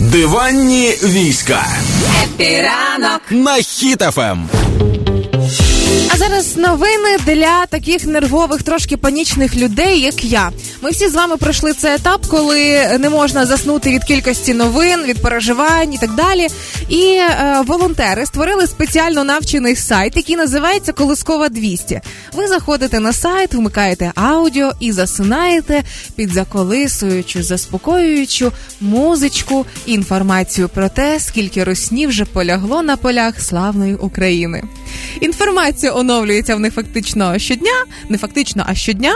Диванні війська Happy ранок на Хіт FM. А зараз новини для таких нервових, трошки панічних людей, як я. Ми всі з вами пройшли цей етап, коли не можна заснути від кількості новин, від переживань і так далі. І е, волонтери створили спеціально навчений сайт, який називається Колискова 200. Ви заходите на сайт, вмикаєте аудіо і засинаєте під заколисуючу, заспокоюючу музичку інформацію про те, скільки руснів вже полягло на полях славної України. Інформація оновлюється в них фактично щодня, не фактично, а щодня.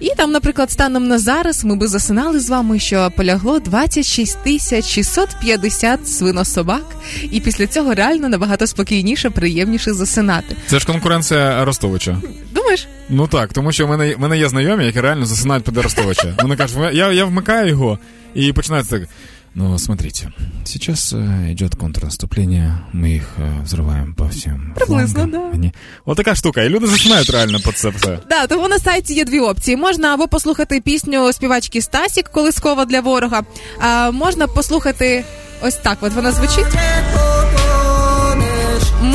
І там, наприклад, станом на зараз ми би засинали з вами, що полягло 26 тисяч 650 свинособак, і після цього реально набагато спокійніше, приємніше засинати. Це ж конкуренція Ростовича. Думаєш? Ну так, тому що в мене, в мене є знайомі, які реально засинають під Ростовича. Вони кажуть, я, я вмикаю його і починається так. Ну, смотрите, сейчас э, идет контрнаступление, мы их э, взрываем по всем Приблизно, флангам. да. Они... Вот така штука, і люди засинають реально під це все. Да, тому на сайті є дві опції. Можна або послухати пісню співачки Стасік Колискова для ворога, а можна послухати ось так. От вона звучить.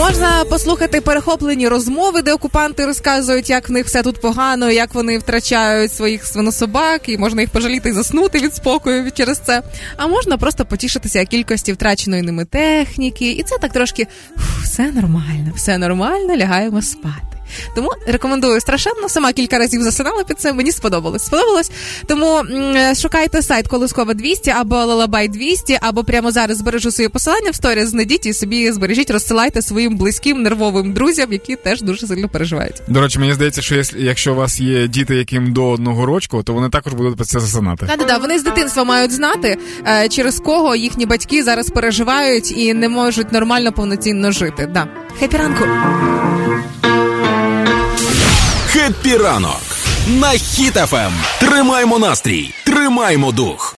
Можна послухати перехоплені розмови, де окупанти розказують, як в них все тут погано, як вони втрачають своїх свинособак, і можна їх пожаліти і заснути від спокою через це. А можна просто потішитися кількості втраченої ними техніки, і це так трошки все нормально, все нормально, лягаємо спати. Тому рекомендую страшенно. Сама кілька разів засинала під це. Мені сподобалось. Сподобалось. Тому м, шукайте сайт Колискова 200 або Lullaby 200, або прямо зараз збережу своє посилання в сторіс, знайдіть і собі збережіть, розсилайте своїм близьким нервовим друзям, які теж дуже сильно переживають. До речі, мені здається, що якщо- якщо у вас є діти, яким до одного рочку, то вони також будуть під це засинати. Та да, вони з дитинства мають знати, е, через кого їхні батьки зараз переживають і не можуть нормально повноцінно жити. Да. Happy ранку! Happy ранок на Хіт FM. Тримаймо настрій, тримаймо дух.